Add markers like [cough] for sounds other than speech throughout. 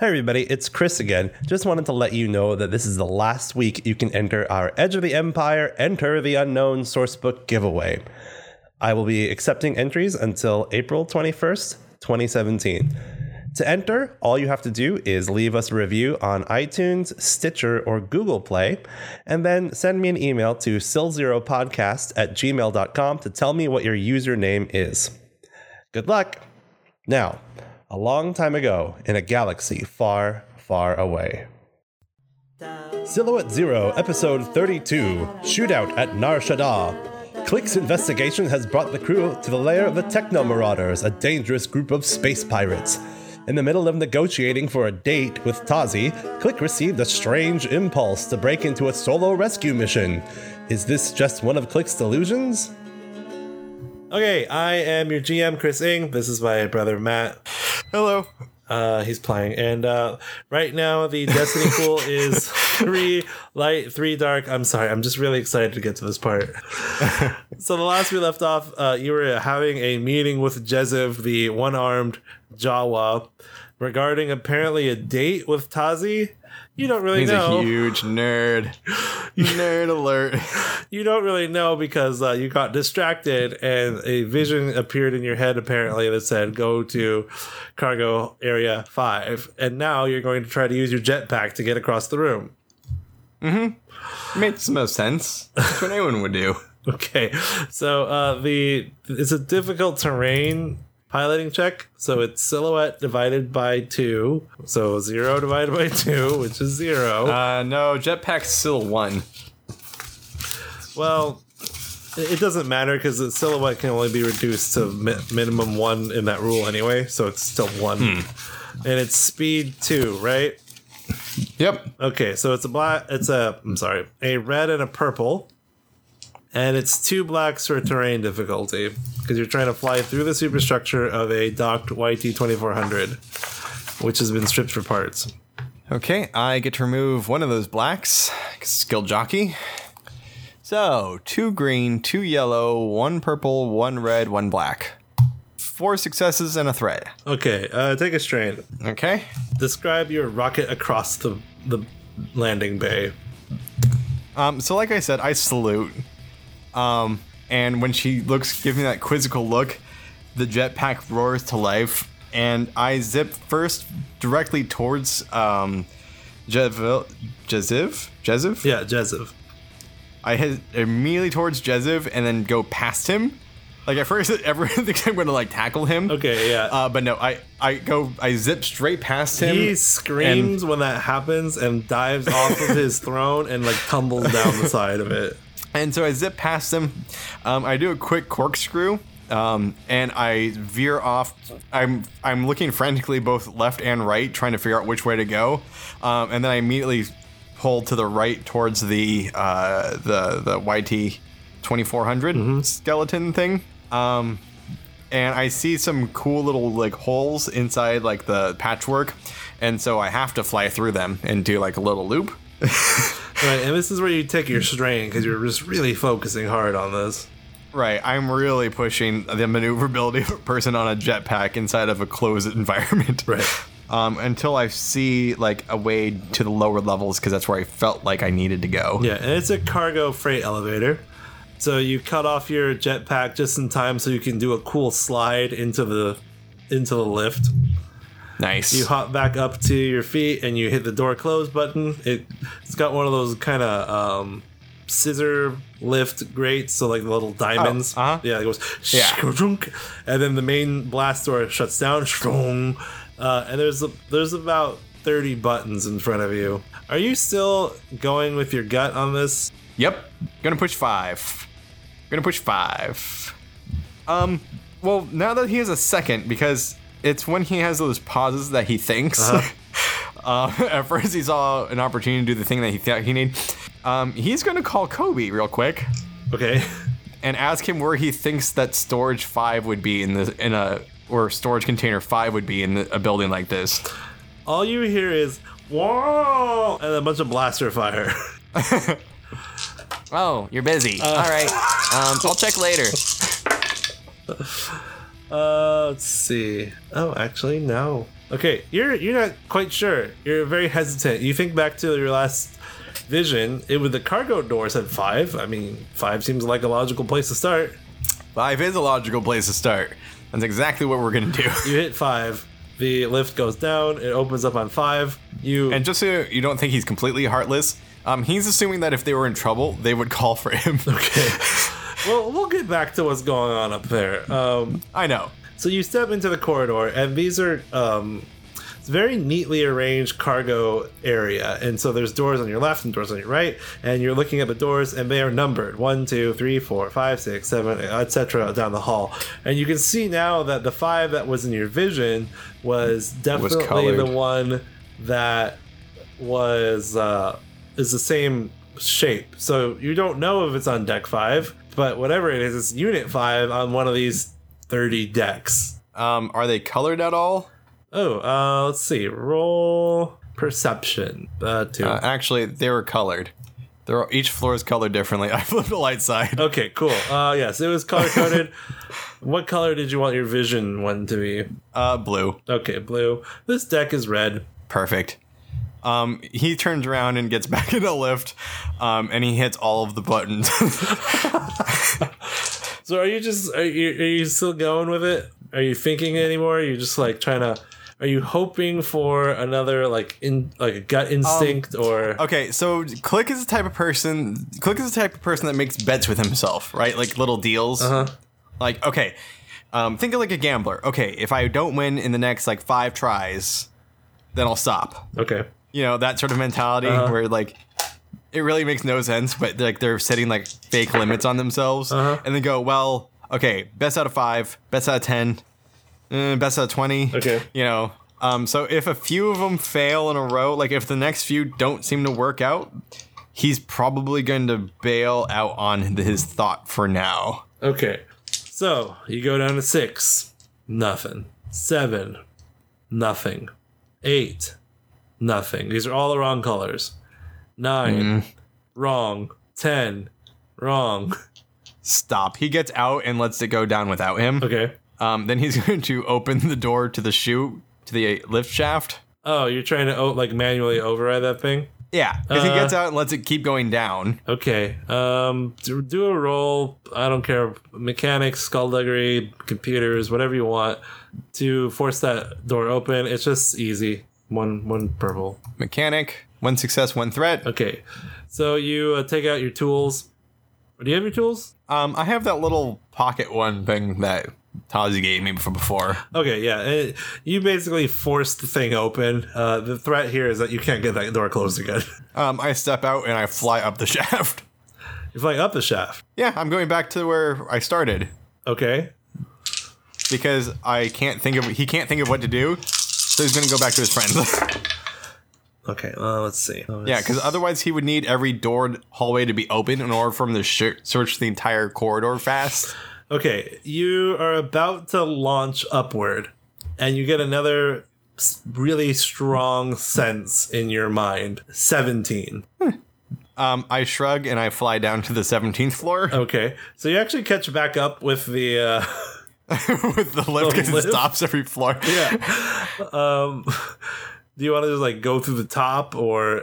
Hey everybody, it's Chris again. Just wanted to let you know that this is the last week you can enter our Edge of the Empire Enter the Unknown sourcebook giveaway. I will be accepting entries until April 21st, 2017. To enter, all you have to do is leave us a review on iTunes, Stitcher, or Google Play, and then send me an email to sil0podcast at gmail.com to tell me what your username is. Good luck! Now, a long time ago in a galaxy far, far away. Silhouette Zero, Episode 32 Shootout at Nar Shaddaa. Click's investigation has brought the crew to the lair of the Techno Marauders, a dangerous group of space pirates. In the middle of negotiating for a date with Tazi, Click received a strange impulse to break into a solo rescue mission. Is this just one of Click's delusions? Okay, I am your GM, Chris Ing. This is my brother Matt. Hello. Uh, he's playing, and uh, right now the Destiny [laughs] pool is three light, three dark. I'm sorry, I'm just really excited to get to this part. [laughs] so the last we left off, uh, you were having a meeting with Jeziv, the one-armed Jawa, regarding apparently a date with Tazi. You don't really He's know. a huge nerd. [laughs] nerd alert. you don't really know because uh, you got distracted and a vision appeared in your head apparently that said go to cargo area 5 and now you're going to try to use your jetpack to get across the room Mhm. Makes the most sense. That's what anyone would do. [laughs] okay so uh, the it's a difficult terrain piloting check so it's silhouette divided by 2 so 0 divided by 2 which is 0 Uh, no, jetpack's still one. Well, it doesn't matter because the silhouette can only be reduced to mi- minimum one in that rule anyway, so it's still one. And it's speed two, right? Yep. Okay, so it's a black. It's a. I'm sorry, a red and a purple, and it's two blacks for terrain difficulty because you're trying to fly through the superstructure of a docked YT 2400, which has been stripped for parts. Okay, I get to remove one of those blacks. Skill jockey. So, two green, two yellow, one purple, one red, one black. Four successes and a threat. Okay, uh, take a strain. Okay. Describe your rocket across the the landing bay. Um, so like I said, I salute. Um, and when she looks, give me that quizzical look, the jetpack roars to life, and I zip first directly towards um, Jeziv, Jeziv. Yeah, Jeziv. I head immediately towards Jeziv and then go past him. Like at first, [laughs] everyone thinks I'm gonna like tackle him. Okay, yeah. Uh, but no, I I go I zip straight past him. He screams when that happens and dives off of his [laughs] throne and like tumbles down the side of it. And so I zip past them. Um, I do a quick corkscrew, um, and I veer off. I'm I'm looking frantically both left and right, trying to figure out which way to go. Um, and then I immediately pull to the right towards the uh, the the YT 2400 skeleton thing. Um, and I see some cool little like holes inside like the patchwork, and so I have to fly through them and do like a little loop. [laughs] Right, and this is where you take your [laughs] strain because you're just really focusing hard on this. Right, I'm really pushing the maneuverability of a person on a jetpack inside of a closed [laughs] environment. Right. Um, until I see like a way to the lower levels because that's where I felt like I needed to go. Yeah, and it's a cargo freight elevator. So you cut off your jetpack just in time so you can do a cool slide into the into the lift. Nice. You hop back up to your feet and you hit the door close button. It it's got one of those kind of um, scissor lift grates, so like the little diamonds. uh-huh. Yeah, it goes Yeah. and then the main blast door shuts down. Uh, and there's a, there's about thirty buttons in front of you. Are you still going with your gut on this? Yep. Gonna push five. Gonna push five. Um. Well, now that he has a second, because it's when he has those pauses that he thinks. [laughs] uh at first, he saw an opportunity to do the thing that he thought he needed. Um, he's gonna call Kobe real quick Okay. and ask him where he thinks that storage five would be in the in a or storage container five would be in the, a building like this. All you hear is whoa, and a bunch of blaster fire. [laughs] Oh, you're busy. All right. Um, I'll check later. [laughs] Uh, let's see. Oh, actually, no. Okay, you're you're not quite sure. You're very hesitant. You think back to your last vision. It was the cargo door said five. I mean, five seems like a logical place to start. Five is a logical place to start. That's exactly what we're gonna do. [laughs] You hit five. The lift goes down. It opens up on five. You And just so you don't think he's completely heartless, um, he's assuming that if they were in trouble, they would call for him. okay. [laughs] well, we'll get back to what's going on up there. Um, I know. So you step into the corridor, and these are um, it's very neatly arranged cargo area. And so there's doors on your left and doors on your right, and you're looking at the doors, and they are numbered one, two, three, four, five, six, seven, etc. down the hall. And you can see now that the five that was in your vision was definitely colored. the one that was uh, is the same shape. So you don't know if it's on deck five, but whatever it is, it's unit five on one of these thirty decks. Um, are they colored at all? Oh, uh, let's see. Roll perception. Uh, two. Uh, actually, they were colored. They're each floor is colored differently. [laughs] I flipped the light side. okay, cool. Uh, yes, it was color coded. [laughs] what color did you want your vision one to be? Uh, blue. Okay, blue. This deck is red. Perfect. Um, he turns around and gets [laughs] back in the lift, um, and he hits all of the buttons. [laughs] So are you just are you are you still going with it? Are you thinking anymore? Are you just like trying to? Are you hoping for another like in like a gut instinct or? okay, so Click is the type of person. Click is the type of person that makes bets with himself, right? Like little deals. Uh-huh. Like okay, um, think of like a gambler. Okay, if I don't win in the next like five tries, then I'll stop. Okay. You know that sort of mentality Uh-huh. where like it really makes no sense but like they're setting like fake limits on themselves Uh-huh. and they go well okay best out of five best out of ten uh, best out of 20 Okay. you know um so if a few of them fail in a row like if the next few don't seem to work out he's probably going to bail out on his thought for now Okay. So you go down to six, nothing. Seven, nothing. Eight, nothing. These are all the wrong colors. 9 wrong. Ten, wrong. stop he gets out and lets it go down without him Okay. um then he's [laughs] going to open the door to the chute to the lift shaft Oh, you're trying to oh, like manually override that thing? Yeah, because he Uh, gets out and lets it keep going down. Okay. Um, do, do a roll. I don't care. Mechanics, skullduggery, computers, whatever you want to force that door open. It's just easy. One one purple. Mechanic, one success, one threat. Okay. So you uh, take out your tools. Do you have your tools? Um, I have that little pocket one thing that Tazi gave me from before. Okay, yeah. It, you basically force the thing open. Uh, the threat here is that you can't get that door closed again. [laughs] Um, I step out and I fly up the [laughs] shaft. You're flying up the shaft. Yeah, I'm going back to where I started Okay. because I can't think of he can't think of what to do, so he's gonna go back to his friends. [laughs] Okay. Uh, let's see. Oh, yeah, because otherwise he would need every door hallway to be open in order for him to sh- search the entire corridor fast. Okay, you are about to launch upward, and you get another really strong sense in your mind. 17. Um, I shrug and I fly down to the 17th floor Okay, so you actually catch back up with the. Uh, [laughs] [laughs] with the lift because it stops every floor. [laughs] yeah. um, [laughs] do you want to just like go through the top or.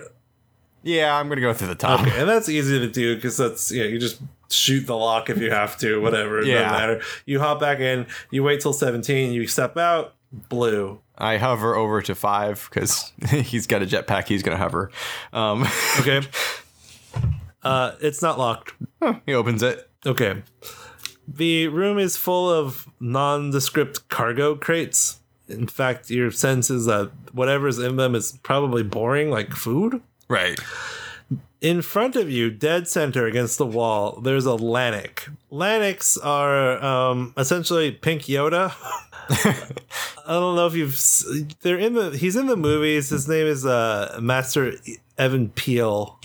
Yeah, I'm gonna go through the top. Okay, and that's easy to do because that's, yeah, you just shoot the lock if you have to, whatever. It Yeah. doesn't matter. You hop back in, you wait till 17, you step out, blue. I hover over to five because he's got a jetpack. He's gonna hover. Um, Okay. Uh, it's not locked. he opens it. Okay. The room is full of nondescript cargo crates. In fact, your sense is that whatever's in them is probably boring, like food. Right. In front of you, dead center against the wall, there's a Lannik. Lanniks are um, essentially pink Yoda. [laughs] I don't know if you've. They're in the. He's in the movies. His name is uh, Master Even Piell.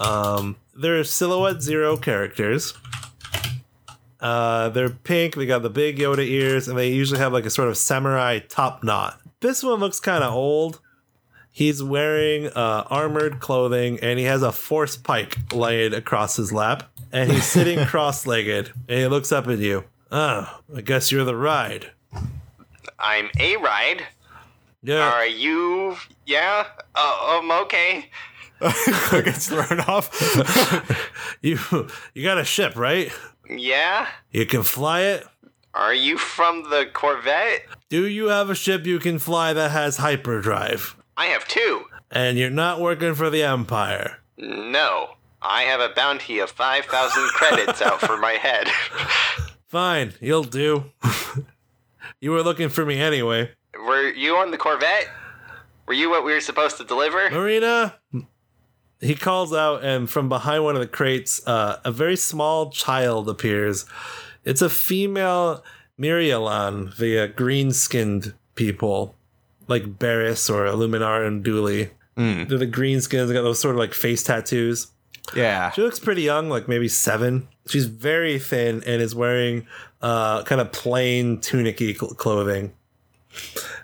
Um, they're silhouette zero characters. Uh, they're pink. They got the big Yoda ears, and they usually have like a sort of samurai top knot. This one looks kind of old. He's wearing uh, armored clothing, and he has a force pike laid across his lap, and he's [laughs] sitting cross-legged, and he looks up at you. Ah, I guess you're the ride. I'm a ride. Yeah. Are you? Yeah. Uh, um. Okay. Click gets thrown off. [laughs] You you got a ship, right? Yeah. You can fly it. Are you from the Corvette? Do you have a ship you can fly that has hyperdrive? I have two. And you're not working for the Empire. No. I have a bounty of 5,000 credits out for my head. [laughs] Fine, you'll do. [laughs] you were looking for me anyway. Were you on the Corvette? Were you what we were supposed to deliver? Marina! He calls out, and from behind one of the crates, uh, a very small child appears. It's a female Mirialan, the uh, green skinned people, like Barriss or Luminara Unduli. They're the green skins, they got those sort of like face tattoos. yeah. She looks pretty young, like maybe seven. She's very thin and is wearing uh, kind of plain tunicky clothing.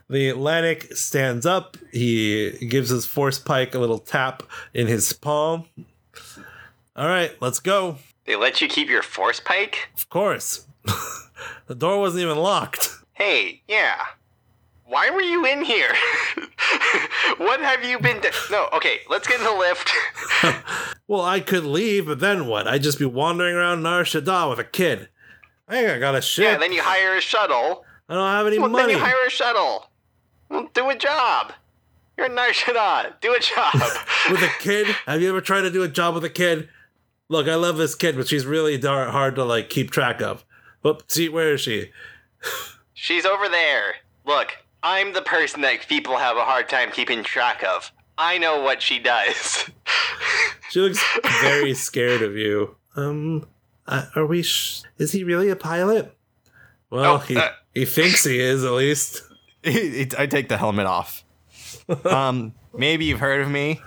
The Lannik stands up. He gives his force pike a little tap in his palm. All right, let's go. They let you keep your force pike? Of course. [laughs] the door wasn't even locked. Hey, yeah. Why were you in here? [laughs] what have you been do- No, okay, let's get in the lift. [laughs] Well, I could leave, but then what? I'd just be wandering around Nar Shaddaa with a kid. I ain't got a ship. yeah, then you hire a shuttle. I don't have any Well, money. then you hire a shuttle. Well, do a job. You're a Nar Shaddaa. Do a job. [laughs] with a kid? Have you ever tried to do a job with a kid? Look, I love this kid, but she's really dar- hard to like keep track of. Whoop, see, where is she? She's over there. Look, I'm the person that people have a hard time keeping track of. I know what she does. [laughs] She looks very scared of you. Um, uh, are we? Sh- is he really a pilot? Well, Oh, he uh- he thinks he is at least. [laughs] It- I take the helmet off. Um, maybe you've heard of me,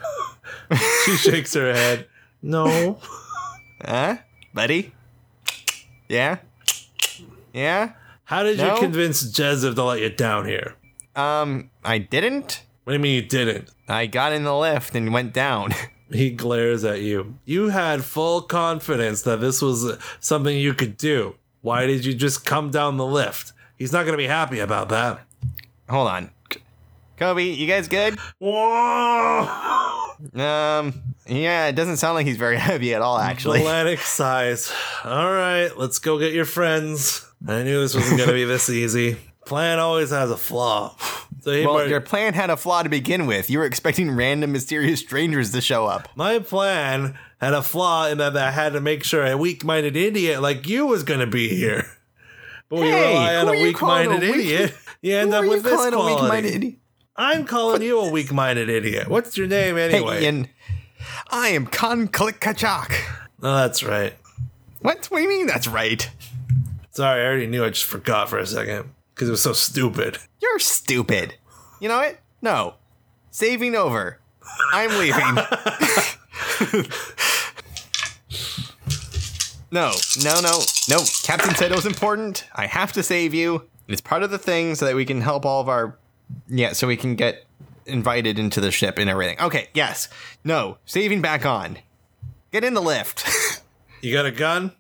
[laughs] She shakes her head. No. [laughs] huh, buddy? Yeah, yeah. How did No? you convince Jeziv to let you down here? Um, I didn't. What do you mean you didn't? I got in the lift and went down. He glares at you. You had full confidence that this was something you could do. Why did you just come down the lift? He's not going to be happy about that. Hold on, Kobe. You guys good? Whoa! Um, yeah. It doesn't sound like he's very [laughs] heavy at all. Actually. Atlantic size. All right, let's go get your friends. I knew this wasn't going to be this [laughs] easy. Plan always has a flaw. So Well, might- your plan had a flaw to begin with. You were expecting random mysterious strangers to show up. my plan had a flaw in that I had to make sure a weak-minded idiot like you was going to be here. But you Hey, rely on a are you a weak-minded weak- idiot, you end Who up with this quality. I'm calling you a weak-minded idiot. What's your name anyway? Hey, and I am Con Click Kachak. oh, that's right. What? What do you mean that's right? Sorry, I already knew. I just forgot for a second because it was so stupid. You're stupid. You know what? No. Saving over. I'm leaving. [laughs] no, no, no, no. Captain said it was important. I have to save you. It's part of the thing so that we can help all of our. Yeah, so we can get invited into the ship and everything. Okay, yes. No, saving back on. Get in the lift. [laughs] You got a gun?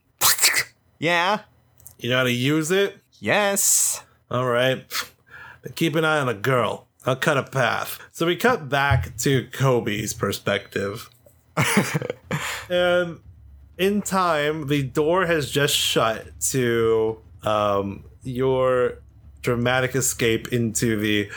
yeah. You know how to use it? Yes. All right. But keep an eye on the girl. I'll cut a path. So we cut back to Kobe's perspective. [laughs] and in time, the door has just shut to um, your dramatic escape into the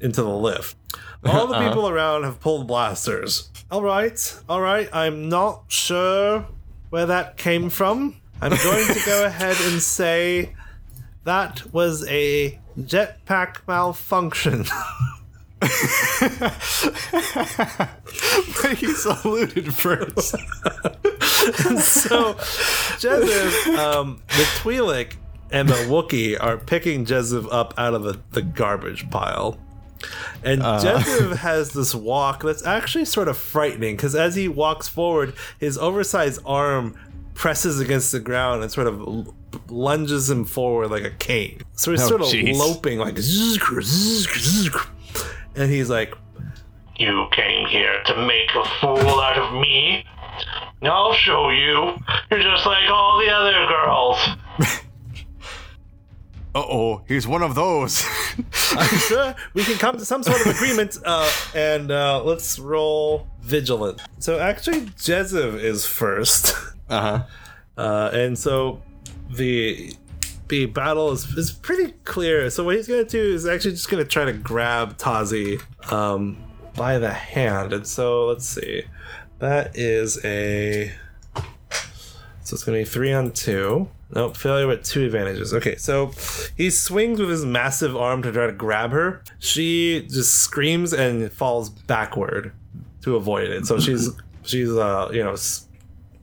into the lift. All the [laughs] people around have pulled blasters. All right, all right. I'm not sure where that came from. I'm going to go [laughs] ahead and say that was a jetpack malfunction. but he saluted first. [laughs] so, Jeziv, um, the Twi'lek and the Wookiee are picking Jeziv up out of the, the garbage pile. And uh. Jeziv [laughs] has this walk that's actually sort of frightening because as he walks forward, his oversized arm presses against the ground and sort of lunges him forward like a cane. So he's Oh, sort of jeez. loping like, and he's like, You came here to make a fool out of me? I'll show you. You're just like all the other girls. [laughs] Uh oh, he's one of those. [laughs] I'm sure we can come to some sort of agreement. Uh, and uh, let's roll vigilant. So actually, Jeziv is first. uh huh. Uh, and so the the battle is, is pretty clear. So what he's gonna do is actually just gonna try to grab Tazi um, by the hand. And so let's see, that is a so it's gonna be three on two. Nope, failure with two advantages. Okay, so he swings with his massive arm to try to grab her. She just screams and falls backward to avoid it. So she's [laughs] she's uh you know s-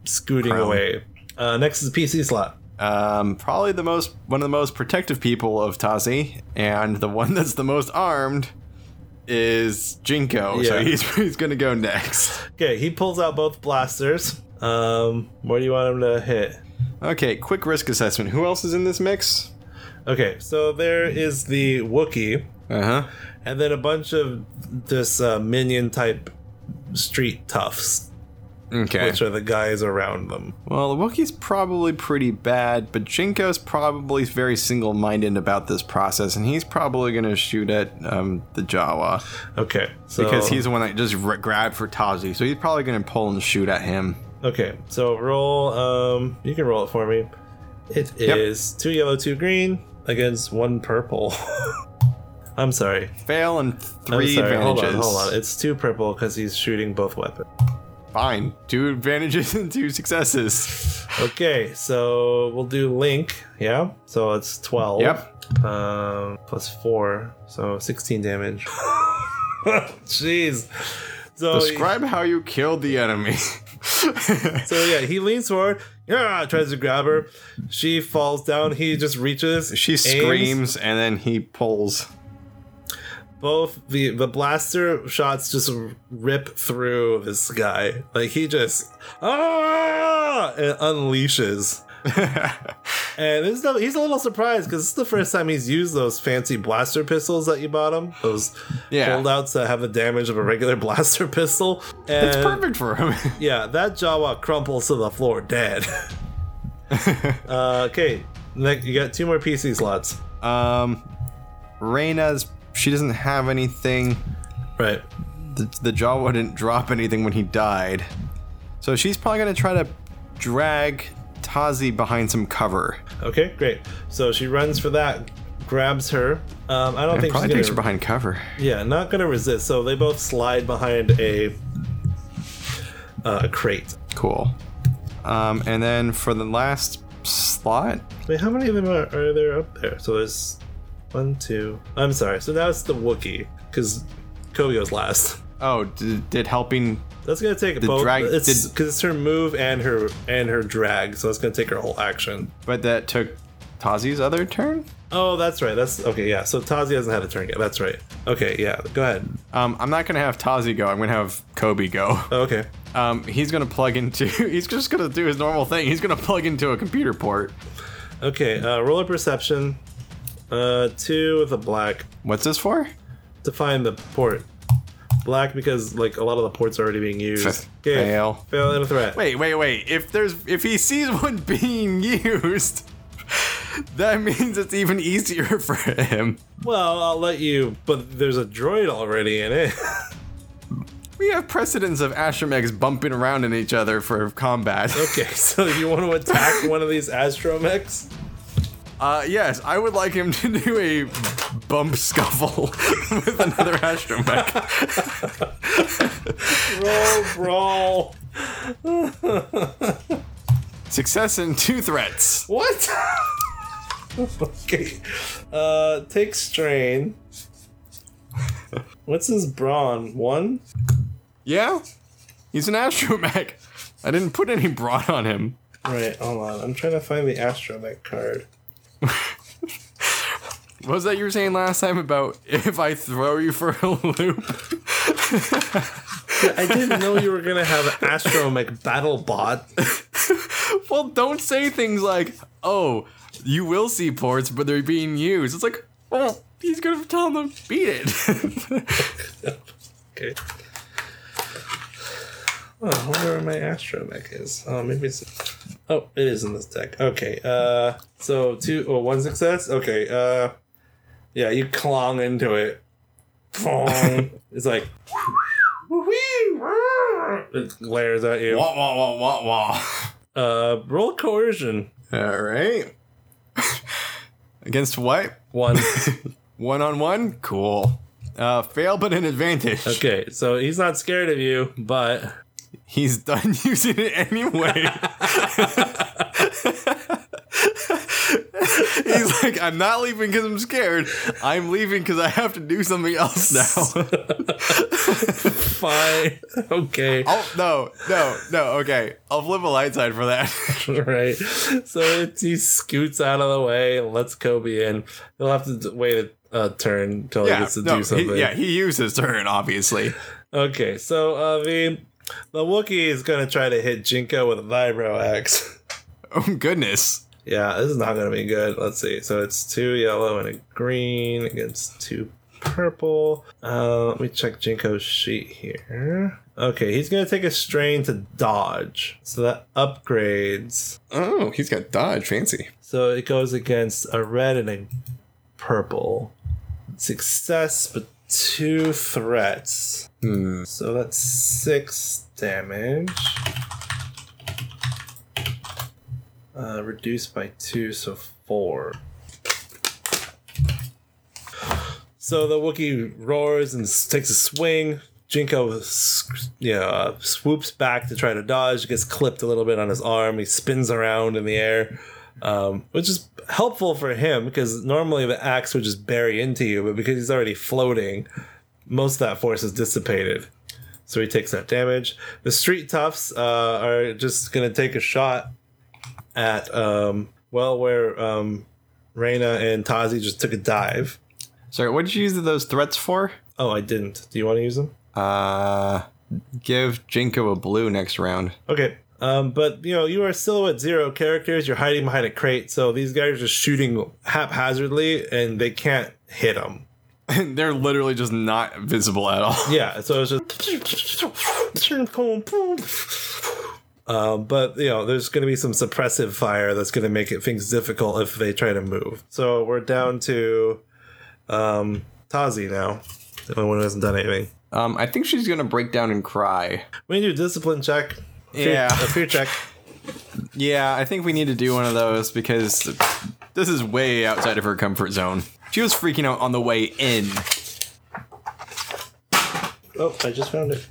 scooting Prone. away. Uh, next is PC slot. Um, probably the most one of the most protective people of Tazi, and the one that's the most armed is Jinko. Yeah. So he's [laughs] he's gonna go next. Okay, he pulls out both blasters. Um, where do you want him to hit? Okay, quick risk assessment. Who else is in this mix? Okay, so there is the Wookiee, Uh huh. and then a bunch of this uh, minion type street toughs, Okay. which are the guys around them. Well, the Wookiee's probably pretty bad, but Jinko's probably very single-minded about this process, and he's probably gonna shoot at um, the Jawa Okay, so because he's the one that just r- grabbed for Tazi, so he's probably gonna pull and shoot at him. Okay. So roll. Um, you can roll it for me. It is two yellow, two green against one purple. [laughs] I'm sorry. Fail and I'm three sorry. advantages. Hold on, hold on. It's two purple because he's shooting both weapons. Fine, two advantages [laughs] and two successes. Okay, so we'll do Link, yeah? So it's 12. Yep. Um, plus 4, so 16 damage. [laughs] Jeez. So, Describe how you killed the enemy. So yeah, he leans forward, yeah, tries to grab her. She falls down. He just reaches. she aims. screams and then he pulls. Both the the blaster shots just rip through this guy. Like he just ah and unleashes. [laughs] And this is he's a little surprised because it's the first time he's used those fancy blaster pistols that you bought him. Those Yeah. holdouts that have the damage of a regular [laughs] blaster pistol. And It's perfect for him. [laughs] Yeah, that Jawa crumples to the floor dead. uh, okay, Nick, you got two more PC slots. um, she doesn't have anything. Right. The, the Jawa didn't drop anything when he died, so she's probably gonna try to drag Tazi behind some cover. Okay, great. So she runs for that, grabs her. Um, I don't And think probably she's takes her gonna. behind cover. Yeah, not gonna resist. So they both slide behind a uh, a crate. Cool. Um, and then for the last slot, Wait, how many of them are, are there up there? So there's one, two. I'm sorry. So now it's the Wookie because Kobe goes last. oh, did, did helping? That's gonna take The both. drag- it's because it's her move and her and her drag, so it's gonna take her whole action. But that took Tazi's other turn. Oh, that's right. That's okay. Yeah. So Tazi hasn't had a turn yet. That's right. Okay. Yeah. Go ahead. Um, I'm not gonna have Tazi go. I'm gonna have Kobe go. Oh, okay. Um, he's gonna plug into. [laughs] He's just gonna do his normal thing. He's gonna plug into a computer port. Okay. Uh, roller perception. Uh, two with a black What's this for? to find the port. Black because like a lot of the ports are already being used. Okay. Fail. Fail and a threat. Wait, wait, wait. If there's if he sees one [laughs] being used, that means it's even easier [laughs] for him. Well, I'll let you. But there's a droid already in it. [laughs] We have precedents of astromechs bumping around in each other for combat. okay. So you want to attack one of these astromechs? Uh, yes, I would like him [laughs] to do a bump scuffle [laughs] with another astromech. Roll brawl. Success in two threats. What? [laughs] okay. Uh, take strain. What's his brawn? One? Yeah, he's an astromech. I didn't put any brawn on him. Right, hold on. I'm trying to find the astromech card. [laughs] What was that you were saying last time about if I throw you for a loop? [laughs] I didn't know you were gonna have astromech battle bot. [laughs] Well, don't say things like, "Oh, you will see ports, but they're being used." It's like, well, he's gonna tell them beat it. Okay. Oh, I wonder where my astromech is. Oh, maybe it's. Oh, it is in this deck. Okay. Uh, so two or one success. Okay. Uh, yeah, you clong into it. [laughs] It's like. It glares at you. Wah wah wah wah wah. Uh, roll coercion. All right. Against what? One. One on one? Cool. Uh, fail, but an advantage. Okay, so he's not scared of you, but He's done [laughs] using it anyway. He's like, I'm not leaving because I'm scared. I'm leaving because I have to do something else now. [laughs] fine. Okay. oh no, no, no. Okay, I'll flip a light side for that. [laughs] right. So he scoots out of the way and lets Kobe in. He'll have to wait a, turn until he gets to no, do something. he, yeah. He used his turn, obviously. Okay, so uh, the the Wookiee is gonna try to hit Jinko with a vibro axe. [laughs] Oh goodness. yeah, this is not gonna be good. Let's see. So it's two yellow and a green against two purple. Uh, let me check Jinko's sheet here. Okay, he's gonna take a strain to dodge. So that upgrades. Oh, he's got dodge. Fancy. So it goes against a red and a purple. Success, but two threats. So that's six damage. Uh, reduced by two, so four. So the Wookiee roars and takes a swing. Jinko, s- yeah, uh, swoops back to try to dodge. Gets clipped a little bit on his arm. He spins around in the air, um, which is helpful for him because normally the axe would just bury into you, but because he's already floating, most of that force is dissipated. So he takes that damage. The street toughs uh, are just gonna take a shot at um, well where um, Reyna and Tazi just took a dive. Sorry, what did you use those threats for? Oh, I didn't. Do you want to use them? Uh, give Jinko a blue next round. Okay. Um, but you know, you are still at zero characters. You're hiding behind a crate, so these guys are just shooting haphazardly, and they can't hit them. [laughs] They're literally just not visible at all. [laughs] Yeah, so it's just. [laughs] Um, but you know, there's going to be some suppressive fire that's going to make it things difficult if they try to move. So we're down to um, Tazi now. The only one who hasn't done anything. Um, I think she's gonna break down and cry. We need to do a discipline check. Fear- Yeah. a fear check. Yeah, I think we need to do one of those because this is way outside of her comfort zone. She was freaking out on the way in. Oh, I just found it.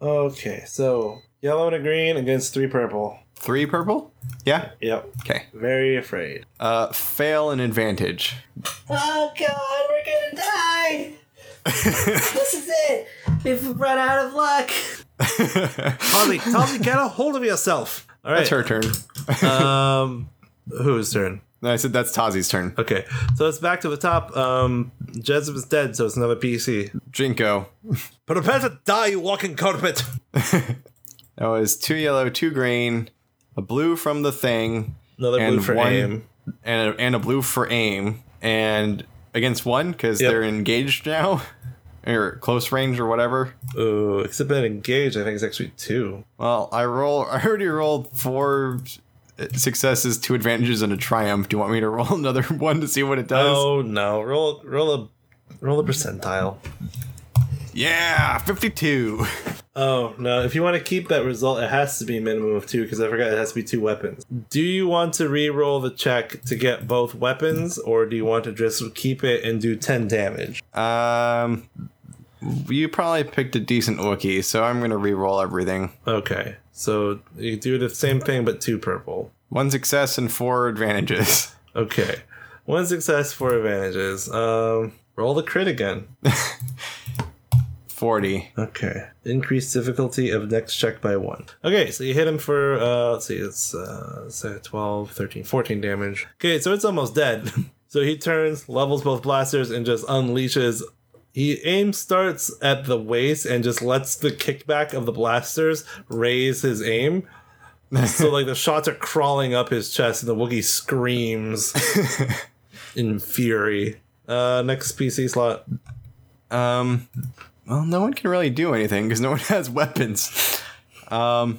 Okay, so yellow and a green against three purple. Three purple? Yeah? Yep. Okay. Very afraid. Uh, fail an advantage. Oh god, we're gonna die! [laughs] this is it! We've run out of luck! Tazi, Tazi, get a hold of yourself. All right. That's her turn. Um, whose turn? No, I said that's Tazi's turn. Okay, so it's back to the top. Um, Jeziv is dead, so it's another PC. Jinko. [laughs] Prepare to die, you walking carpet. [laughs] That was two yellow, two green, a blue from the thing, Another blue for one- aim. and a, and a blue for aim, and against one because Yep. they're engaged now, [laughs] or close range or whatever. Ooh, except that engage, I think it's actually two. Well, I roll. [laughs] I already rolled four successes, two advantages, and a triumph. Do you want me to roll [laughs] another one to see what it does? Oh no! Roll, roll a, roll a percentile. Yeah, fifty-two. Oh no! If you want to keep that result, it has to be a minimum of two because I forgot it has to be two weapons. Do you want to re-roll the check to get both weapons, or do you want to just keep it and do ten damage? Um, you probably picked a decent Wookiee, so I'm gonna re-roll everything. Okay, so you do the same thing but two purple. One success and four advantages. [laughs] Okay, one success, four advantages. Um, roll the crit again. Forty. Okay. Increased difficulty of next check by one. Okay, so you hit him for, uh, let's see, it's uh, say 12, 13, 14 damage. Okay, so it's almost dead. [laughs] so he turns, levels both blasters, and just unleashes. He aim starts at the waist and just lets the kickback of the blasters raise his aim. so, [laughs] like, the shots are crawling up his chest, and the Wookiee screams [laughs] in fury. Uh, next PC slot. Um, well, no one can really do anything because no one [laughs] has weapons. Um,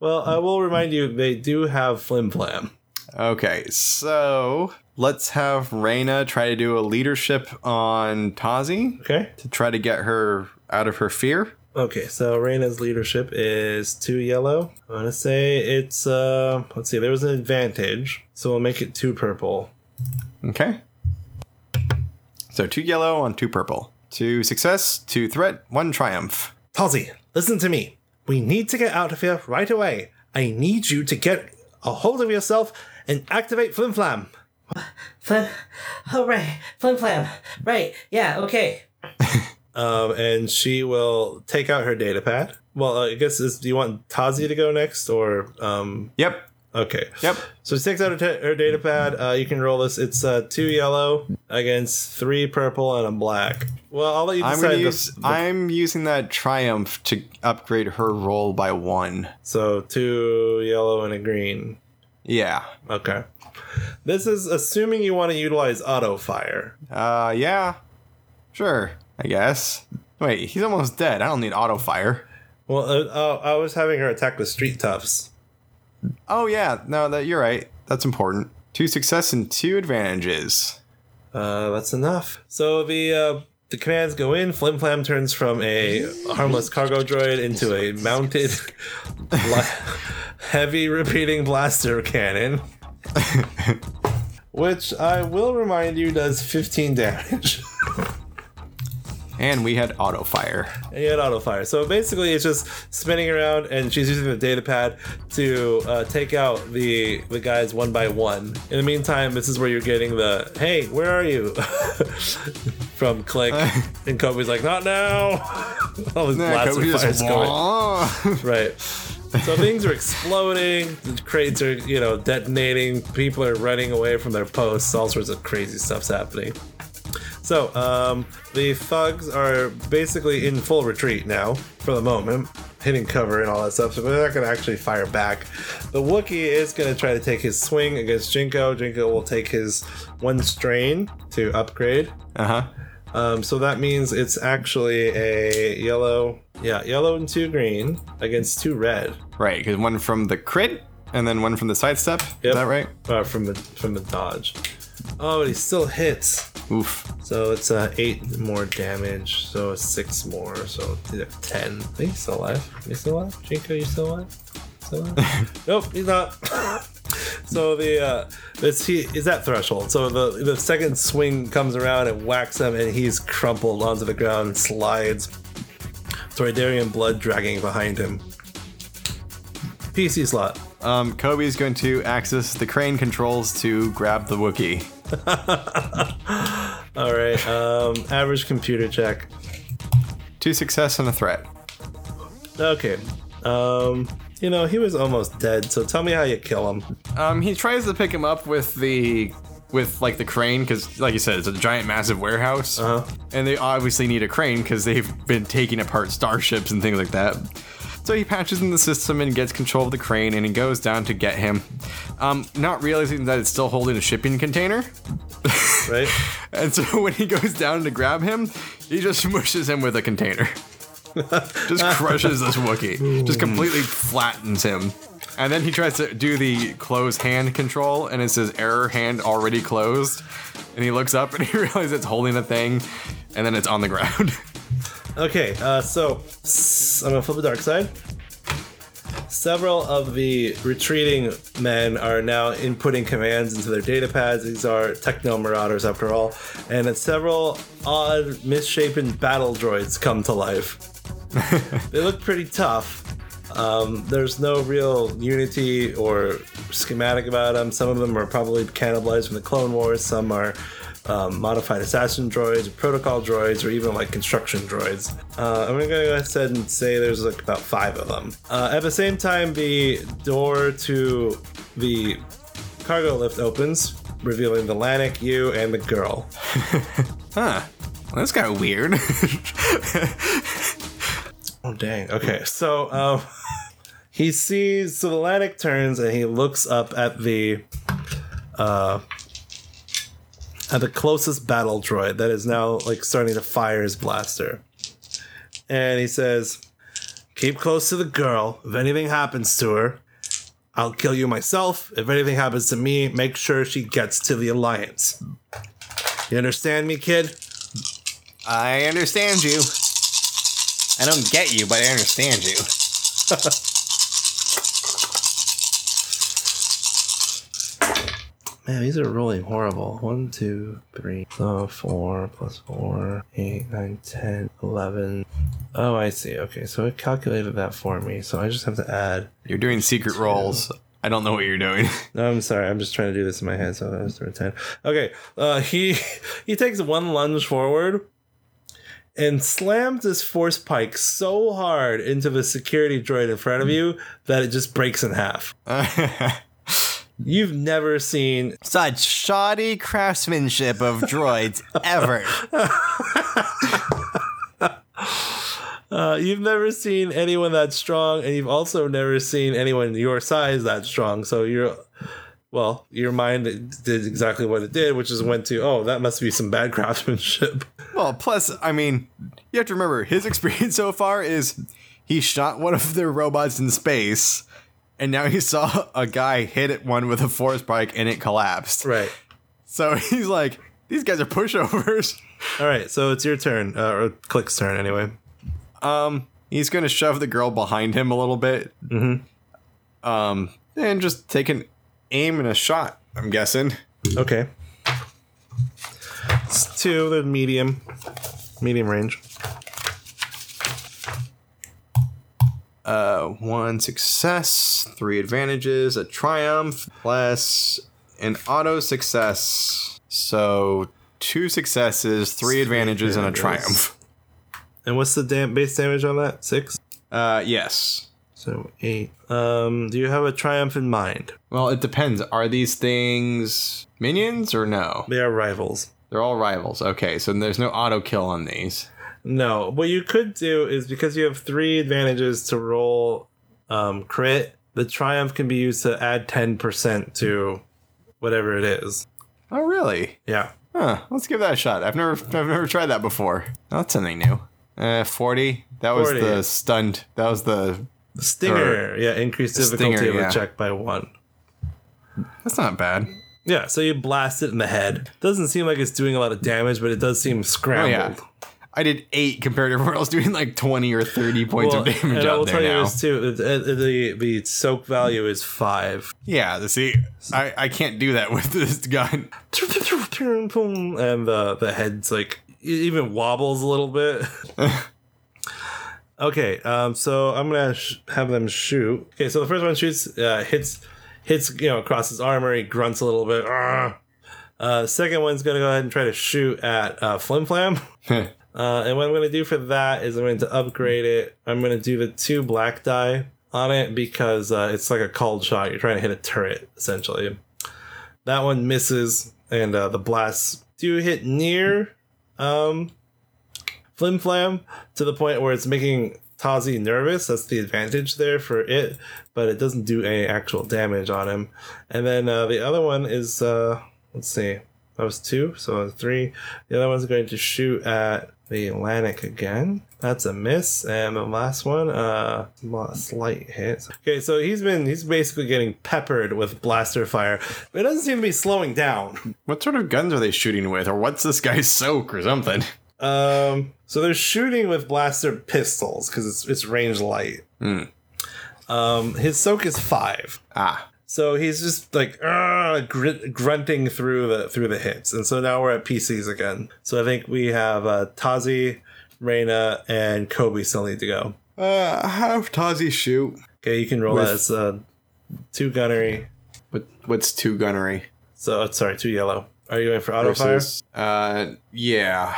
Well, Well, I will remind you they do have Flim Flam. Okay, so let's have Reyna try to do a leadership on Tazi Okay. to try to get her out of her fear. Okay, so Reyna's leadership is two yellow. I want to say it's uh let's see, there was an advantage, so we'll make it two purple. Okay. So two yellow on two purple. Two success, two threat, one triumph. Halsey, listen to me. We need to get out of here right away. I need you to get a hold of yourself and activate Flim Flam. Flim. Oh, right. Flim Flam. Right. Yeah, okay. [laughs] Um, and she will take out her data pad. Well, uh, I guess is, do you want Tazi to go next or um? Yep. Okay. Yep. So she takes out her, ta- her data pad. Uh, you can roll this. It's uh, two yellow against three purple and a black. Well, I'll let you I'm decide. the- use the- I'm using that triumph to upgrade her roll by one. so two yellow and a green. Yeah. Okay. This is assuming you want to utilize auto fire. Uh yeah. Sure, I guess. Wait, he's almost dead. I don't need auto fire. Well, uh, uh, I was having her attack with street toughs. Oh yeah, no, that you're right. That's important. Two success and two advantages. Uh, that's enough. So the uh, the commands go in. Flim Flam turns from a harmless cargo droid into a mounted, [laughs] heavy repeating blaster cannon, [laughs] which I will remind you does 15 damage. And we had auto fire. and you had auto fire. So basically, it's just spinning around, and she's using the data pad to uh, take out the the guys one by one. In the meantime, this is where you're getting the "Hey, where are you?" [laughs] from Click, [laughs] and Kobe's like, "Not now." All his blaster Kobe fires just- going right. So things are exploding. The crates are, you know, detonating. People are running away from their posts. All sorts of crazy stuff's happening. So, um, the thugs are basically in full retreat now for the moment, hitting cover and all that stuff. So they're not going to actually fire back. The Wookiee is going to try to take his swing against Jinko. Jinko will take his one strain to upgrade. Uh huh. Um, so that means it's actually a yellow, yeah, yellow and two green against two red. Right, because one from the crit and then one from the sidestep. Yep. Is that right? Uh, from the from the dodge. Oh, but he still hits. Oof. So it's uh, eight more damage. So it's six more. So ten. I think he's still alive. You still alive? Jinko, you still alive? Still alive? [laughs] nope, he's not. [laughs] so the uh, this he is that threshold. So the the second swing comes around and whacks him, and he's crumpled onto the ground and slides. Toydarian blood dragging behind him. PC slot. Um, Kobe is going to access the crane controls to grab the Wookiee. [laughs] All right. Um, average computer check. Two success and a threat. Okay. Um, you know, he was almost dead, so tell me how you kill him. Um, he tries to pick him up with the with like the crane because, like you said, it's a giant, massive warehouse, Uh-huh. and they obviously need a crane because they've been taking apart starships and things like that. So he patches in the system and gets control of the crane, and he goes down to get him, um, not realizing that it's still holding a shipping container. Right? [laughs] And so when he goes down to grab him, he just [laughs] smushes him with a container. [laughs] just crushes this Wookie. Just completely flattens him. And then he tries to do the close hand control, and it says error hand already closed. And he looks up and he [laughs] realizes it's holding a thing, and then it's on the ground. [laughs] Okay, uh, so I'm gonna flip the dark side. Several of the retreating men are now inputting commands into their data pads. These are techno marauders, after all, and then several odd, misshapen battle droids come to life. [laughs] they look pretty tough. Um, there's no real unity or schematic about them. Some of them are probably cannibalized from the Clone Wars. Some are um, modified assassin droids, protocol droids, or even like construction droids. Uh, I'm gonna go ahead and say there's like about five of them. Uh, at the same time, the door to the cargo lift opens, revealing the Lannik, you, and the girl. [laughs] huh. Well, that's kind of weird. [laughs] Oh dang. Okay, so um, [laughs] he sees so the Lannik turns and he looks up at the uh at the closest battle droid that is now like starting to fire his blaster. And he says, keep close to the girl. If anything happens to her, I'll kill you myself. If anything happens to me, make sure she gets to the Alliance. You understand me, kid? I understand you. I don't get you, but I understand you. Man, these are really horrible. One, two, three, uh, four, plus four, eight, nine, ten, eleven. Oh, I see. Okay, so it calculated that for me. So I just have to add. You're doing secret rolls. I don't know what you're doing. [laughs] No, I'm sorry. I'm just trying to do this in my head. So that was ten. Okay, uh, he [laughs] he takes one lunge forward and slams this force pike so hard into the security droid in front of you that it just breaks in half. [laughs] You've never seen Such shoddy craftsmanship of droids [laughs] ever. Uh, you've never seen anyone that strong, and you've also never seen anyone your size that strong. So you're, well, your mind did exactly what it did, which is went to, oh, that must be some bad craftsmanship. Well, plus, I mean, you have to remember his [laughs] experience so far is he shot one of their robots in space, and now he saw a guy hit it one with a force pike and it collapsed. Right. So [laughs] he's like, these guys are pushovers. [laughs] All right. So it's your turn, uh, or Click's turn anyway. Um, he's gonna shove the girl behind him a little bit. Mm-hmm. Um, and just take an aim and a shot. I'm guessing. Okay. It's two, the medium, medium range. Uh, one success, three advantages, a triumph, plus an auto success. So two successes, three advantages, and a triumph. And what's the dam- base damage on that? Six. Uh, yes. So eight. Um, do you have a triumph in mind? Well, it depends. Are these things minions or no? They are rivals. They're all rivals. Okay, so there's no auto kill on these. No, what you could do is because you have three advantages to roll um, crit, the triumph can be used to add ten percent to whatever it is. Oh, really? Yeah. Huh. Let's give that a shot. I've never, I've never tried that before. Oh, that's something new. Uh, forty. That was the stunned. That was the. Stinger, yeah, increased difficulty stinger, of a yeah. check by one. That's not bad. Yeah, so you blast it in the head. Doesn't seem like it's doing a lot of damage, but it does seem Oh scrambled. yeah. I did eight compared to [laughs] everyone else doing like twenty or thirty points Well, of damage and I will there tell you now. this too: the, the, the soak value is five. Yeah, see, I, I can't do that [laughs] with this gun. [laughs] and the the head's like it even wobbles a little bit. okay, um, so I'm gonna sh- have them shoot. Okay, so the first one shoots, uh, hits hits you know across his armor. He grunts a little bit. Uh, second one's gonna go ahead and try to shoot at uh, Flim Flam. [laughs] Uh, and what I'm going to do for that is I'm going to upgrade it. I'm going to do the two black die on it because uh, it's like a cold shot. You're trying to hit a turret, essentially. That one misses, and uh, the blasts do hit near um, Flim Flam to the point where it's making Tazi nervous. That's the advantage there for it, but it doesn't do any actual damage on him. And then uh, the other one is, uh, let's see, that was two, so three. The other one's going to shoot at the Lannik again. That's a miss, and the last one, uh, slight hit. Okay, so he's been he's basically getting peppered with blaster fire. But it doesn't seem to be slowing down. What sort of guns are they shooting with, or what's this guy's soak or something? Um, so they're shooting with blaster pistols because it's it's range light. Um, his soak is five. Ah, So he's just like "Argh," gr- grunting through the through the hits, and so now we're at PCs again. So I think we have uh, Tazi, Reina, and Kobe still need to go. uh, have Tazi shoot. Okay, you can roll With- as uh, two gunnery. What what's two gunnery? So uh, sorry, two yellow. Are you going for auto fire? Uh, yeah,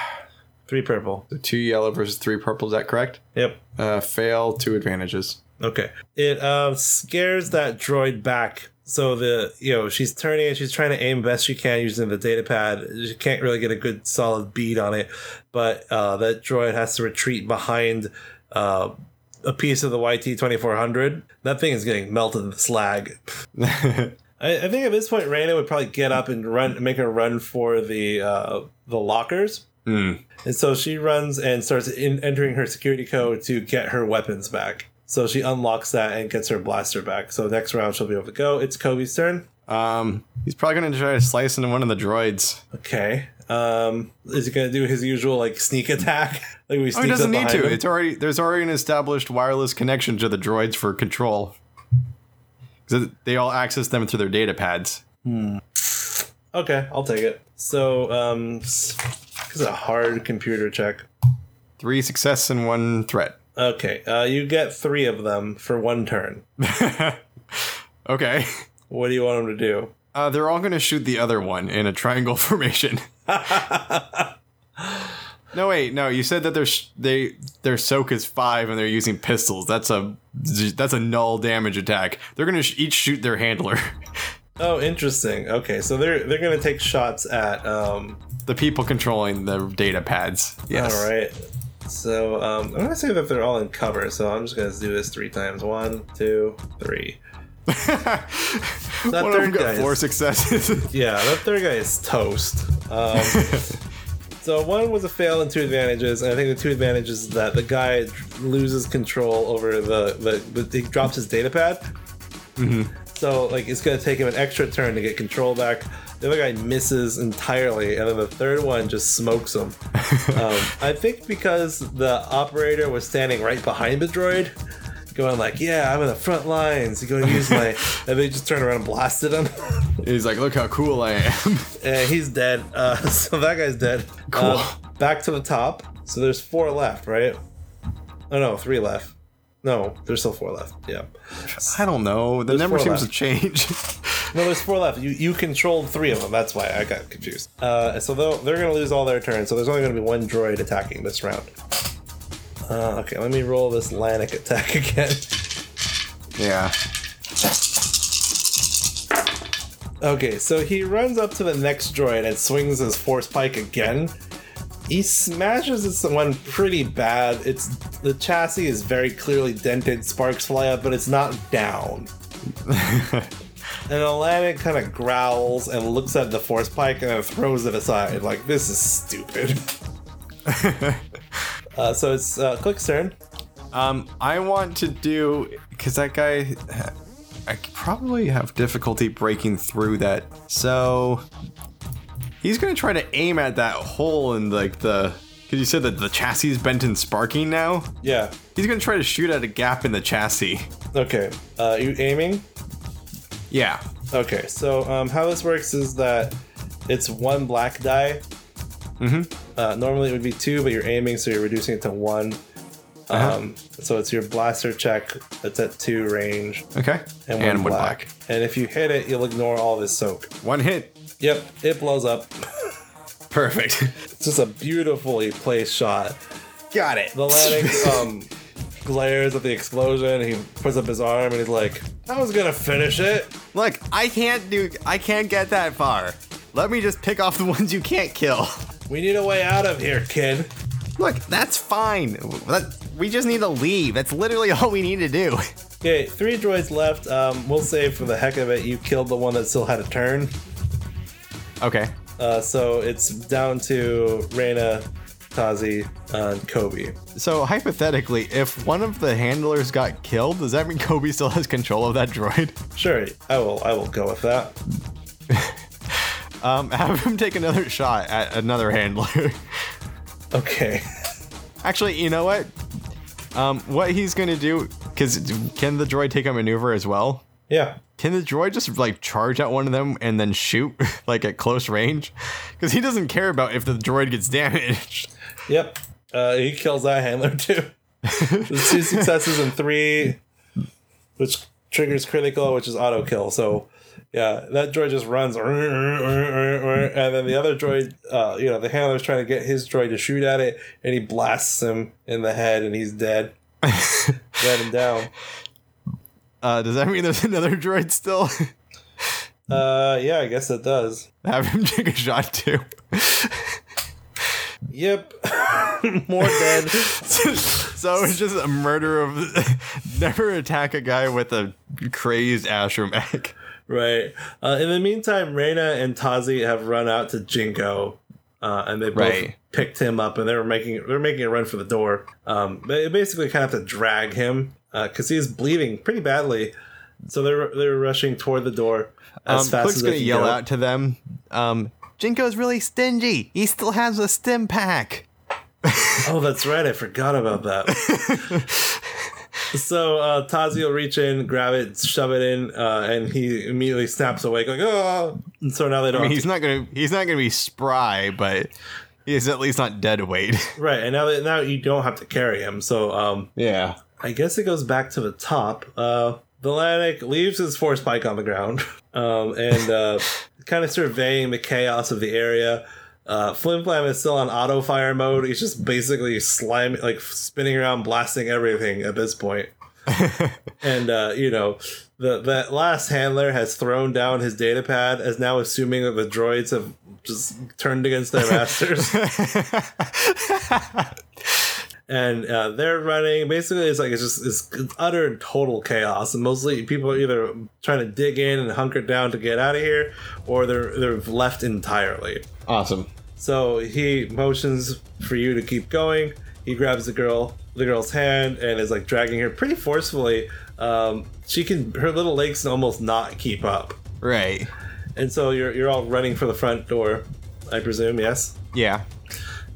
Three purple. the two yellow versus three purple. Is that correct? Yep. Uh, fail two advantages. Okay. It uh, scares that droid back. So the you know she's turning and she's trying to aim best she can using the data pad. She can't really get a good solid bead on it, but uh, that droid has to retreat behind uh, a piece of the YT twenty four hundred. That thing is getting melted in the slag. [laughs] I, I think at this point Reyna would probably get up and run, make a run for the uh, the lockers. Hmm. And so she runs and starts in, entering her security code to get her weapons back. So she unlocks that and gets her blaster back. So next round she'll be able to go. It's Kobe's turn. Um, he's probably gonna try to slice into one of the droids. Okay. Um, is he gonna do his usual like sneak attack? [laughs] like we Oh, he doesn't need to. him? It's already there's already an established wireless connection to the droids for control. Because they all access them through their data pads. Hmm. Okay, I'll take it. So um, this is a hard computer check. Three success and one threat. Okay, uh, you get three of them for one turn. [laughs] Okay. What do you want them to do? Uh, they're all gonna shoot the other one in a triangle [laughs] formation. no, wait, no. You said that their sh- they their soak is five and they're using pistols. That's a that's a null damage attack. They're gonna sh- each shoot their handler. [laughs] Oh, interesting. Okay, so they're they're gonna take shots at um. the people controlling the data pads. Yes. All right. So um, I'm gonna say that they're all in cover. So I'm just gonna do this three times. One, two, three. [laughs] that One got guy four is- successes. [laughs] Yeah, that third guy is toast. Um, [laughs] so one was a fail and two advantages, and I think the two advantages is that the guy loses control over the the, the he drops his data pad. So like it's gonna take him an extra turn to get control back. The other guy misses entirely, and then the third one just smokes him. [laughs] um, I think because the operator was standing right behind the droid, going like, "Yeah, I'm in the front lines." He's going to use my, [laughs] and they just turned around and blasted him. He's like, look how cool I am. [laughs] And he's dead. Uh, so that guy's dead. Cool. Uh, back to the top. So there's four left, right? Oh no, three left. No, there's still four left. Yeah. I don't know. The There's number seems left. to change. No, there's four left. You you controlled three of them. That's why I got confused. Uh, so they'll, they're going to lose all their turns. So there's only going to be one droid attacking this round. Uh, okay, let me roll this Lannik attack [laughs] again. yeah. Okay, so he runs up to the next droid and swings his force pike again. He smashes this one pretty bad. It's the chassis is very clearly dented. Sparks fly up, but it's not down. [laughs] and Lannik kind of growls and looks at the force pike and then throws it aside. Like this is stupid. [laughs] uh, so it's uh, Click's turn. Um, I want to do because that guy, I probably have difficulty breaking through that. So he's gonna try to aim at that hole in like the. Because you said that the chassis is bent and sparking now. Yeah. He's gonna try to shoot at a gap in the chassis. Okay. Uh, you aiming? Yeah. Okay, so um, how this works is that it's one black die. Mm-hmm. Uh, normally it would be two, but you're aiming, so you're reducing it to one. Um, so it's your blaster check that's at two range Okay. and, And, one one black. black. And if you hit it, you'll ignore all this soak. One hit. Yep, it blows up. [laughs] [laughs] Perfect. It's just a beautifully placed shot. Got it. The Lanniks [laughs] um, glares at the explosion. He puts up his arm and he's like, "I was gonna finish it." Look, I can't do. I can't get that far. Let me just pick off the [laughs] ones you can't kill. We need a way out of here, kid. Look, that's fine. That- we just need to leave. That's literally [laughs] all we need to do. Okay, three droids left. Um, we'll say for the heck of it, you killed the one that still had a turn. Okay. Uh, so it's down to Reyna, Tazi, and Kobe. So hypothetically, if one of the handlers got killed, does that mean Kobe still has control of that droid? Sure, I will. I will go with that. [laughs] Um, have him take another shot at another handler. [laughs] Okay. Actually, you know what? Um, what he's gonna do? Because can the droid take a maneuver as well? Yeah. Can the droid just like charge at one of them and then shoot [laughs] like at close range? Because he doesn't care about if the droid gets damaged. Yep. Uh, he kills that handler [laughs] too. There's two successes and three, which triggers critical, which is auto kill. So, yeah, that droid just runs, [laughs] and then the other droid, uh, you know, the handler's trying to get his droid to shoot at it, and he blasts him in the head, and he's dead. [laughs] dead and down. Uh, does that mean there's another droid still? Uh, yeah, I guess it does. have him take a shot too. Yep. [laughs] More dead. [laughs] so it's just a murder of [laughs] never attack a guy with a crazed astromech. Right. Uh, in the meantime, Reyna and Tazi have run out to Jinko, uh, and they both Right. picked him up, and they were making they're making a run for the door. Um, they basically kind of have to drag him because he's bleeding pretty badly. So they're they're rushing toward the door as Um, fast Quick's as they gonna yell go. out to them. Um, Jinko's really stingy. He still has a stim pack. [laughs] Oh, that's right. I forgot about that. so uh, Tazi will reach in, grab it, shove it in, uh, and he immediately snaps awake, like oh. And so now they don't. I mean, he's to- not gonna he's not gonna be spry, but he's at least not dead weight. [laughs] right, and now that now you don't have to carry him. So um, yeah. I guess it goes back to the top. Uh, Valanic leaves his force pike on the ground [laughs] um, and uh, kind of surveying the chaos of the area. Uh, Flim Flam is still on auto fire mode. He's just basically slime, like spinning around, blasting everything at this point. [laughs] and uh, you know, the that last handler has thrown down his data pad, as now assuming that the droids have just turned against their masters. [laughs] and uh, they're running. Basically, it's like it's just it's, it's utter and total chaos, and mostly people are either trying to dig in and hunker down to get out of here, or they're they're left entirely. Awesome. So he motions for you to keep going. He grabs the girl, the girl's hand, and is like dragging her pretty forcefully. Um, she can, her little legs can almost not keep up, Right. and so you're you're all running for the front door, I presume. Yes. Yeah.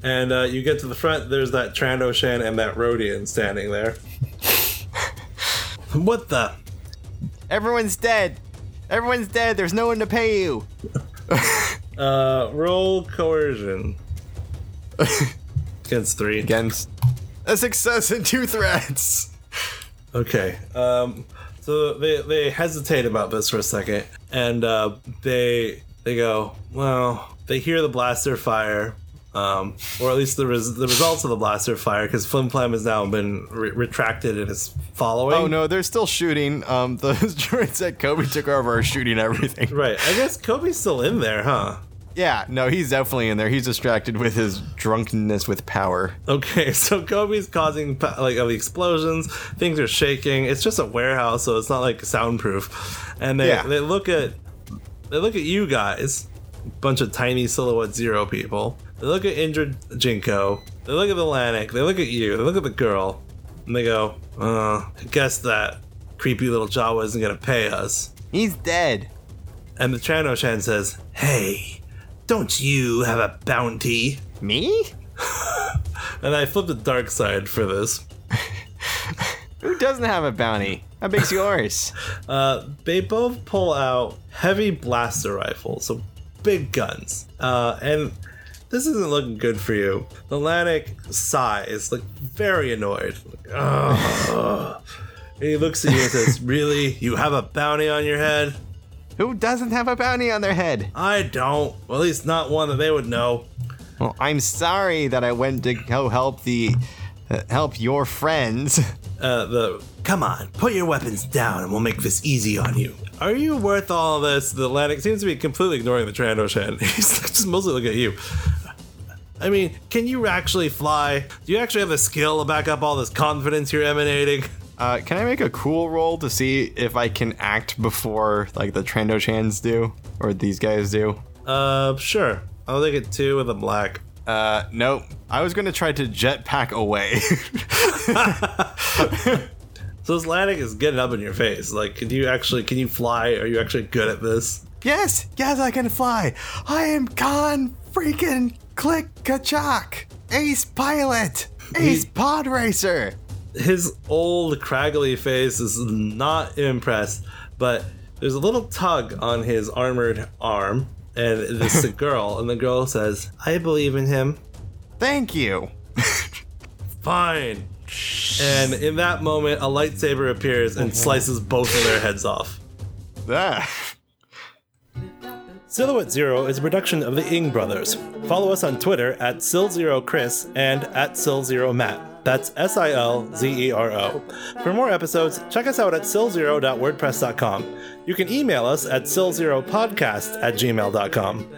And uh, you get to the front. There's that Trandoshan and that Rodian standing there. [laughs] what the? Everyone's dead. Everyone's dead. There's no one to pay you. [laughs] Uh, roll coercion. Against three. Against a success and two threats. Okay. Um, so they they hesitate about this for a second, and uh, they they go, well, they hear the blaster fire, um, or at least the res- the results of the blaster fire, because Flim Flam has now been re- retracted and is following. Oh no, they're still shooting. Um, [laughs] those droids that Kobe took over are shooting everything. Right. I guess Kobe's still in there, huh? Yeah, no, he's definitely in there. He's distracted with his drunkenness with power. Okay, [laughs] so Kobe's causing pa- like the explosions. Things are shaking. It's just a warehouse, so it's not like soundproof. And they Yeah. they look at they look at you guys, bunch of tiny silhouette zero people. They look at injured Jinko. They look at the Lannik. They look at you. They look at the girl, and they go, "Uh, I guess that creepy little Jawa isn't gonna pay us." He's dead. And the Trandoshan says, "Hey, don't you have a bounty?" Me? [laughs] And I flipped the dark side for this. [laughs] Who doesn't have a bounty? How big's yours? [laughs] Uh, they both pull out heavy blaster rifles, so big guns. Uh, and this isn't looking good for you. The Lannik sighs, like very annoyed. Like, he looks at you and says, Really? You have a bounty on your head? Who doesn't have a bounty on their head? I don't. Well, at least not one that they would know. Well, I'm sorry that I went to go help the uh, help your friends. Uh, the come on, put your weapons down, and we'll make this easy on you. Are you worth all this? The Lannik seems to be completely ignoring the Trandoshan. [laughs] He's just mostly looking at you. I mean, can you actually fly? Do you actually have the skill to back up all this confidence you're emanating? Uh, can I make a cool roll to see if I can act before like the Trandoshans do or these guys do? Uh, sure. I'll take it two with a black. Uh, nope. I was gonna try to jetpack away. [laughs] So this Lannik is getting up in your face. Like, can you actually can you fly? Are you actually good at this? yes, yes, I can fly. I am Khan freaking Click Kachak, ace pilot, ace pod racer. his old craggly face is not impressed, but there's a little tug on his armored arm, and it's a [laughs] girl, and the girl says, I believe in him. Thank you. [laughs] Fine. And in that moment, a lightsaber appears and slices both of their heads off. Ah. Silhouette Zero is a production of the Ing Brothers. Follow us on Twitter at SilZeroChris and at SilZeroMatt. That's S I L Z E R O. For more episodes, check us out at silzero.wordpress.com. You can email us at silzeropodcast at gmail.com.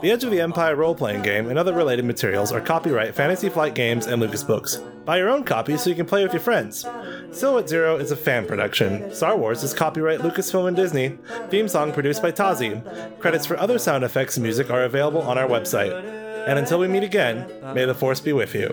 The Edge of the Empire role playing game and other related materials are copyright Fantasy Flight Games and Lucas Books. Buy your own copy so you can play with your friends. Silhouette Zero is a fan production. Star Wars is copyright Lucasfilm and Disney. Theme song produced by Tazi. Credits for other sound effects and music are available on our website. And until we meet again, may the Force be with you.